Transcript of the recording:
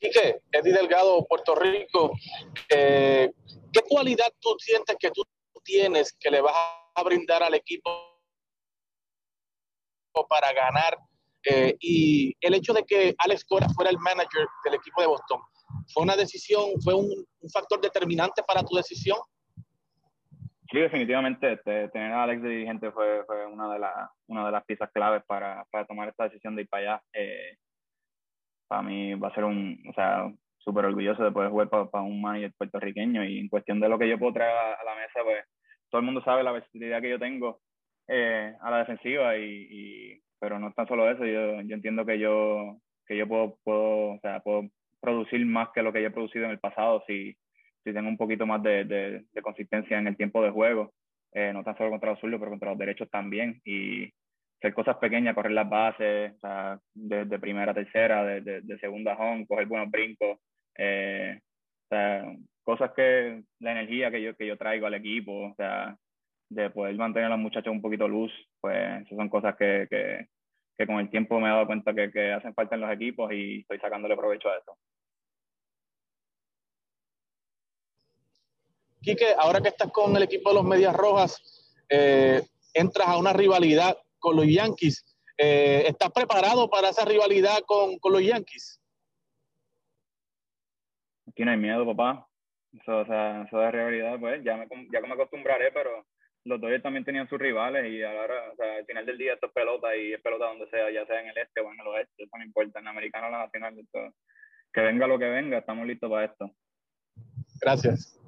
Quique, Eddie Delgado, Puerto Rico, eh, ¿qué cualidad tú sientes que tú tienes que le vas a brindar al equipo para ganar? Eh, y el hecho de que Alex Cora fuera el manager del equipo de Boston, ¿fue una decisión, fue un, factor determinante para tu decisión? Sí, definitivamente este, tener a Alex dirigente fue, una, de las piezas claves para, para, tomar esta decisión de ir para allá. Eh, para mí va a ser un, o sea, súper orgulloso de poder jugar para, un manager puertorriqueño. Y en cuestión de lo que yo puedo traer a, la mesa, pues todo el mundo sabe la versatilidad que yo tengo eh, a la defensiva y, pero no es tan solo eso, yo, yo entiendo que yo, que yo puedo, puedo, o sea, puedo producir más que lo que yo he producido en el pasado si, si tengo un poquito más de, de, consistencia en el tiempo de juego, eh, no tan solo contra los zurdos, pero contra los derechos también. Y hacer cosas pequeñas, correr las bases, o sea, de, primera a tercera, de, segunda home, coger buenos brincos, eh, o sea, cosas que la energía que yo, que yo traigo al equipo, o sea, de poder mantener a los muchachos un poquito luz, pues esas son cosas que, que, que con el tiempo me he dado cuenta que, que, hacen falta en los equipos y estoy sacándole provecho a eso. Quique, ahora que estás con el equipo de los Medias Rojas, eh, entras a una rivalidad con los Yankees. Eh, ¿Estás preparado para esa rivalidad con, con, los Yankees? Aquí no hay miedo, papá. Eso, o sea, eso de rivalidad, pues ya me, ya me acostumbraré, pero los Dodgers también tenían sus rivales y ahora, o sea, al final del día esto es pelota y es pelota donde sea, ya sea en el este o en el oeste, eso no importa, en americano o en la nacional, que venga lo que venga, estamos listos para esto. Gracias.